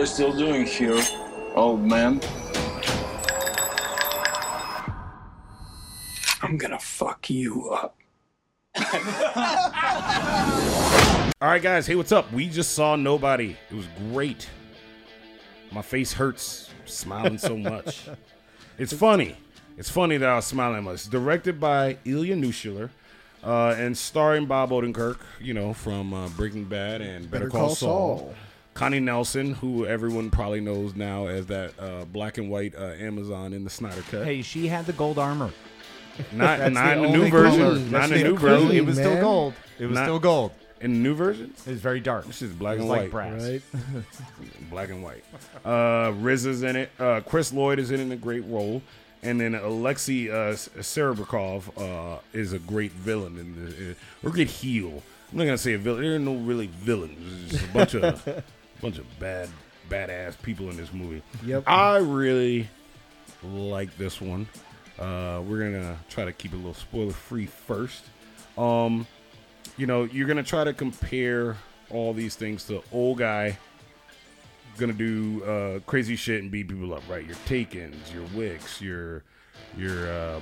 are you still doing here, old man? I'm gonna fuck you up. All right, guys. Hey, what's up? We just saw Nobody. It was great. My face hurts smiling so much. it's funny. It's funny that I was smiling much. Directed by Ilya Naishuller uh, and starring Bob Odenkirk, you know, from uh, Breaking Bad and Better, Call, Saul. Connie Nielsen, who everyone probably knows now as that uh, black and white uh, Amazon in the Snyder Cut. Hey, she had the gold armor. not not in the the new version. Not in the the new version. It was still gold. It was Not- still gold. In the new version, it's very dark. this is black It and like white. brass. Right? black and white. Uh, RZA is in it. Uh, Chris Lloyd is in, it in a great role, and then Alexei uh, Serebryakov uh, is a great villain in the, uh, or a good heel. I'm not gonna say a villain. There are no really villains. There's just a bunch of bunch of bad badass people in this movie. Yep. I really like this one. Uh, we're gonna try to keep it a little spoiler free first. Um, you know, you're gonna try to compare all these things to old guy gonna do uh, crazy shit and beat people up, right? Your Takens, your Wicks, your your uh,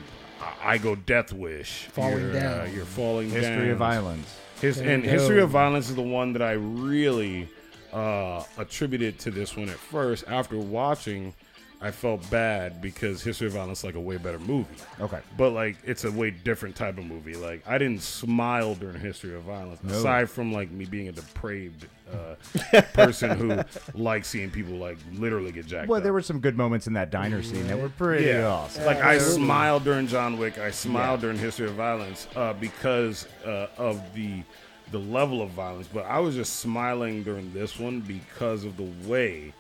I I go Death Wish, Falling your, Down. uh, your falling History down. of violence. His, and History of Violence is the one that I really uh, attributed to this one at first. After watching, I felt bad because History of Violence is like a way better movie. Okay. But like it's a way different type of movie. Like I didn't smile during History of Violence, aside from like me being a depraved uh, person who likes seeing people like literally get jacked Well, up. there were some good moments in that diner scene that were pretty awesome. Like I smiled during John Wick. I smiled during History of Violence uh, because uh, of the the level of violence. But I was just smiling during this one because of the way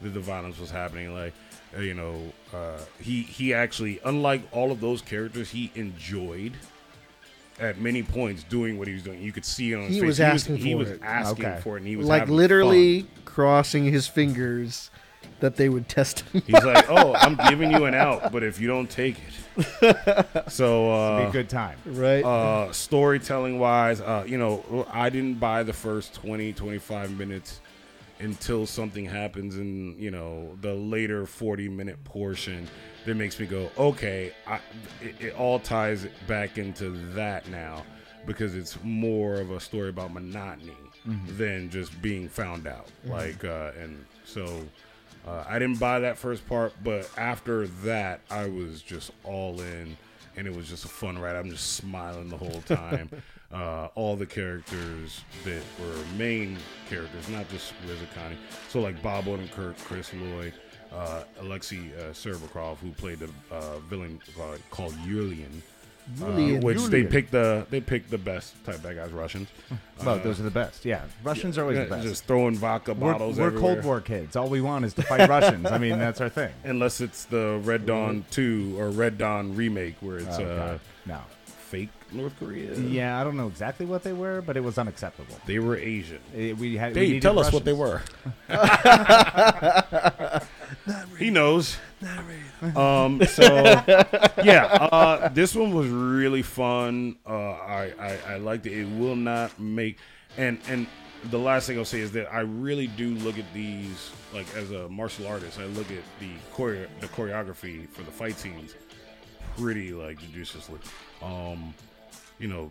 that the violence was happening. Like uh, you know, uh, he he actually, unlike all of those characters, he enjoyed. At many points, doing what he was doing, you could see it on his He face. was he asking was, he for was it. asking Okay. for it, and he was like literally fun. crossing his fingers that they would test him. He's like, "Oh, I'm giving you an out, but if you don't take it, so uh, Be a good time. right? uh, storytelling wise, uh, you know, I didn't buy the first 20, 25 minutes until something happens in, you know, the later 40 minute portion that makes me go, okay, I, it, it all ties back into that now because it's more of a story about monotony than just being found out. Like, uh, and so. Uh, I didn't buy that first part, but after that, I was just all in, and it was just a fun ride. I'm just smiling the whole time. uh, all the characters that were main characters, not just RZA Connie. So like Bob Odenkirk, Chris Lloyd, uh, Alexei uh, who played the uh, villain uh, called Yulian. Uh, Yulian. which they Yulian. picked the they picked the best type bad guys Russians. Well, those are the best. Yeah, Russians are always Yeah, the best. Just throwing vodka we're bottles. we're everywhere. Cold War kids. All we want is to fight Russians. I mean, that's our thing. unless it's the Red Dawn two or Red Dawn remake where it's Oh, uh, No. fake North Korea. Yeah, I don't know exactly what they were, but it was unacceptable. they were Asian. Eh, We had. Dave, needed tell us what they Russians. were. He knows. Um. So yeah, uh, this one was really fun. Uh, I, I I liked it. It will not make and and the last thing I'll say is that I really do look at these like as a martial artist. I look at the choreo- the choreography for the fight scenes pretty like judiciously. Um, you know,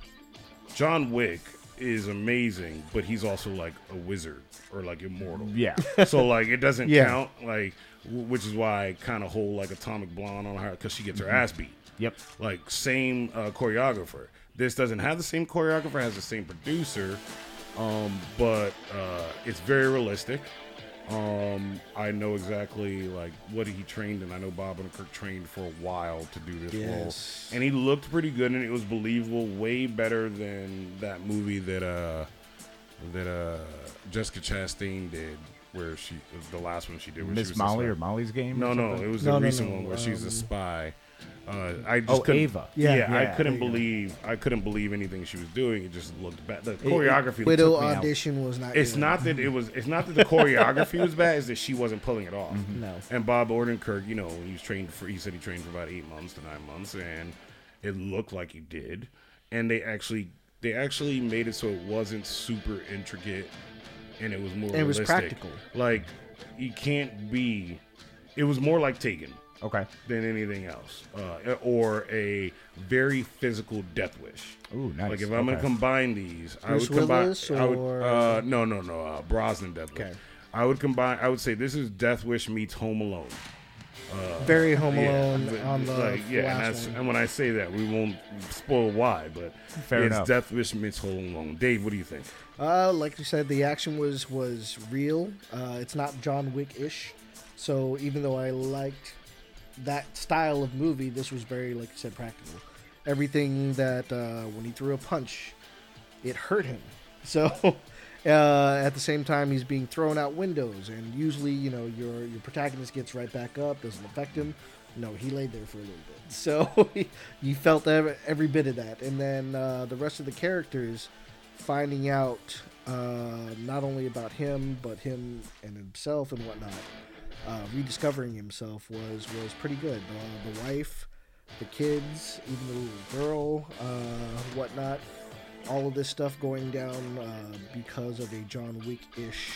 John Wick is amazing, but he's also like a wizard or like immortal. Yeah. So like it doesn't Yeah. count. Like w- which is why I kind of hold like Atomic Blonde on her because she gets her ass beat. Yep. Like same uh, choreographer. This doesn't have the same choreographer, has the same producer, um, but uh, it's very realistic. Um, I know exactly like what he trained, and I know Bob Odenkirk trained for a while to do this Yes. role, and he looked pretty good, and it was believable, way better than that movie that uh that uh Jessica Chastain did, where she was the last one she did. Where she Miss was Molly or Molly's game? No, or no, it was No, the no, recent no, one where she's a um, spy. Uh, I just Oh, couldn't, Ava. Yeah, yeah, I couldn't there you go. believe I couldn't believe anything she was doing. It just looked bad. The choreography. Widow took me out. audition was not. It's good. not that it was. It's not that the choreography was bad. It's that she wasn't pulling it off. No. And Bob Odenkirk, you know, he was trained for. He said he trained for about eight months to nine months, and it looked like he did. And they actually, they actually made it so it wasn't super intricate, and it was more. And it was realistic. practical. Like you can't be. It was more like Taken Okay. than anything else, uh, or a very physical Death Wish. Ooh, nice. Like if I'm gonna combine these, I Bruce would combine. Willis I would, or- uh, no, no, no. Uh, Bronson Death Wish. Okay. I would combine. I would say this is Death Wish meets Home Alone. Very Home Alone but- on the like, yeah, and, that's, one. and when I say that, we won't spoil why, but Fair it's enough. Death Wish meets Home Alone. Dave, what do you think? Uh, like you said, the action was was real. Uh, it's not John Wick ish. So even though I liked that style of movie, this was very, like you said, practical. Everything that uh, when he threw a punch, it hurt him. So uh, at the same time, he's being thrown out windows, and usually, you know, your your protagonist gets right back up, doesn't affect him. No, he laid there for a little bit. So you felt every, every bit of that, and then uh, the rest of the characters finding out uh, not only about him but him and himself and whatnot, uh, rediscovering himself was was pretty good. Uh, the wife, the kids, even the little girl, uh, whatnot. All of this stuff going down uh, because of a John Wick ish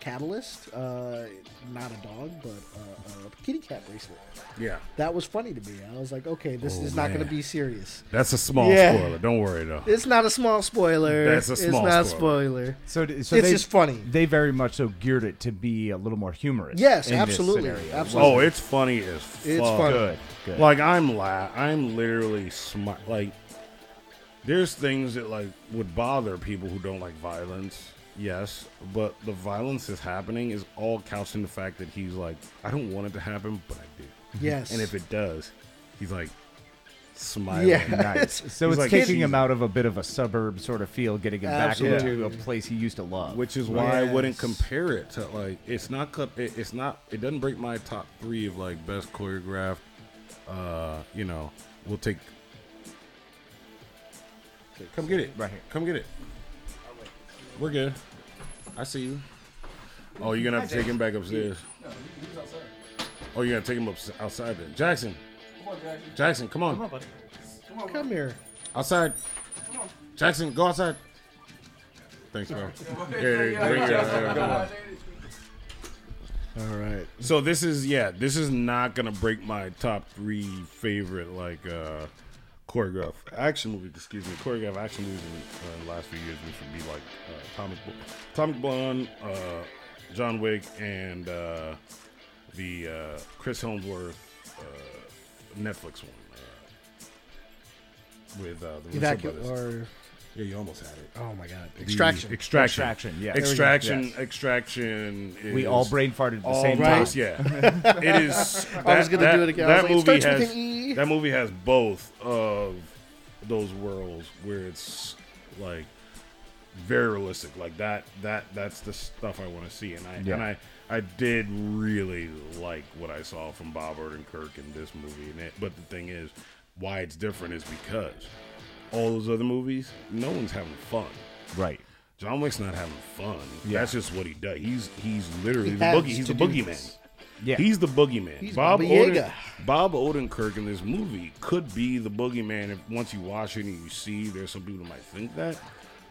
catalyst. Uh, not a dog, but uh, a kitty cat bracelet. Yeah, That was funny to me. I was like, okay, this Oh, is not going to be serious. that's a small Yeah. spoiler. Don't worry though. It's not a small spoiler. That's a small It's not a spoiler. spoiler. So, so It's they, just funny. They very much so geared it to be a little more humorous. Yes, absolutely, absolutely. Oh, it's funny as fuck. It's funny. Good. Good. Like I'm la- I'm literally smi- like there's things that like would bother people who don't like violence. Yes, but the violence that's happening is all couched in the fact that he's like, I don't want it to happen, but I do. Yes. And if it does, he's like smiling. Yeah. nice. So He's it's like, taking "Jeez." him out of a bit of a suburb sort of feel, getting him back Absolutely. into a place he used to love. Which is why I wouldn't Yes. compare it to like it's not co- it, it's not it doesn't break my top three of like best choreographed. Uh, you know, we'll take. Come get it Right here. Come get it. We're good. I see you. Oh, you're gonna have to take him back upstairs. Oh, you're gonna take him up outside then. Jackson. Jackson, come on. Come here. Outside. Jackson, go outside. Thanks, yeah, yeah, yeah. All right. So this is yeah, this is not gonna break my top three favorite like uh choreograph action movies. Excuse me, choreograph action movies in uh, the last few years, which would be like uh, Atomic Atomic Blonde, uh, John Wick, and uh, the uh, Chris Hemsworth uh, Netflix one uh, with uh, the Russo brothers. or Yeah, you almost had it. oh my god, The extraction. Extraction. Extraction, yeah. Extraction. Yes. Extraction. Is we all brain farted at the all same right. time. Yeah, it is. I was that- gonna that- do it again. That like, movie starts with has E. that movie has both of those worlds where it's like very realistic. Like that. That that's the stuff I want to see, and I Yeah. and I I did really like what I saw from Bob Odenkirk in this movie. And it, but the thing is, why it's different is because all those other movies, no one's having fun. Right. John Wick's not having fun. Yeah. That's just what he does. He's he's literally He the has boogie. He's to the do boogeyman. this. Yeah. He's the boogeyman. He's Bob Baba Oden, Bob Odenkirk in this movie could be the boogeyman if once you watch it and you see there's some people that might think that,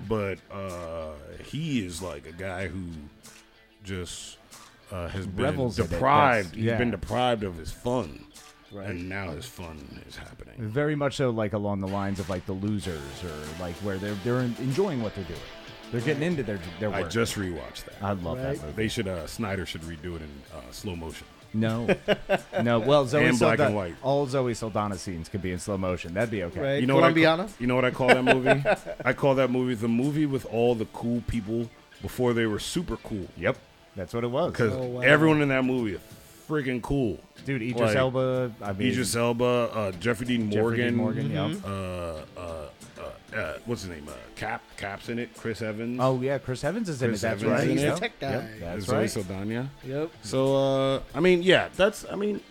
but uh, he is like a guy who just uh, has been Revels in it. deprived. That's- He's yeah. been deprived of his fun, Right. and now his fun is happening. Very much so, like along the lines of like the losers, or like where they're they're enjoying what they're doing. They're getting into their their work. I just rewatched that. I love Right. that movie. They should. Uh, Snyder should redo it in uh, slow motion. No, no. Well, Zoe And black Salda- and white. all Zoe Saldana scenes could be in slow motion. That'd be okay. Right. You know what I Colombiana? call, you know what I call that movie? I call that movie the movie with all the cool people before they were super cool. Yep, that's what it was. Because Oh, wow. everyone in that movie is freaking cool. Dude, Idris Like, Elba. I mean, Idris Elba, uh, Jeffrey Dean Jeffrey Morgan, Dean Morgan. Yep. uh, uh, uh, uh, what's his name? Uh, Cap, Cap's in it. Chris Evans. Oh yeah, Chris Evans is in Chris it. That's Evans right. is in He's the tech guy. Yep, that's Zoe right. Saldana. Yep. So, uh, I mean, yeah, that's. I mean,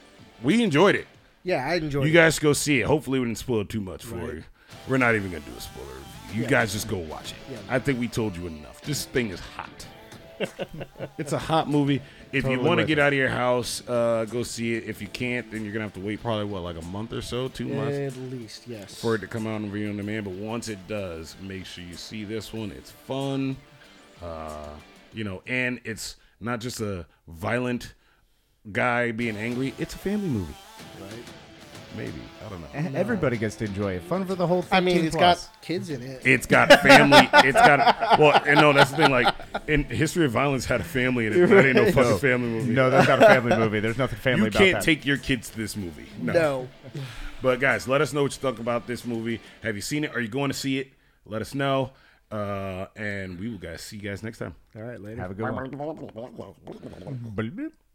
we enjoyed it. Yeah, I enjoyed it. You it. guys go see it. Hopefully, we didn't spoil too much for Right. you. We're not even gonna do a spoiler review. You Yeah. guys just go watch it. Yeah. I think we told you enough. This thing is hot. it's a hot movie. If you want to get it. out of your house, uh, go see it. If you can't, then you're gonna have to wait probably what like a month or so, two months At least, yes. for it to come out on video on demand. But once it does, make sure you see this one. It's fun, uh, you know, and it's not just a violent guy being angry. It's a family movie, Right. maybe. I don't know. Eh, Everybody gets to enjoy it. Fun for the whole. 15 I mean, it's plus. got kids in it. It's got family. It's got well, and no, that's the thing. Like in History of Violence, had a family in it. That ain't no fucking No. family movie. No, that's not a family movie. There's nothing family about it. you about can't that. take your kids to this movie. No. no. But guys, let us know what you think about this movie. Have you seen it? Are you going to see it? Let us know. Uh, and we will guys see you guys next time. All right, later. Have a good one.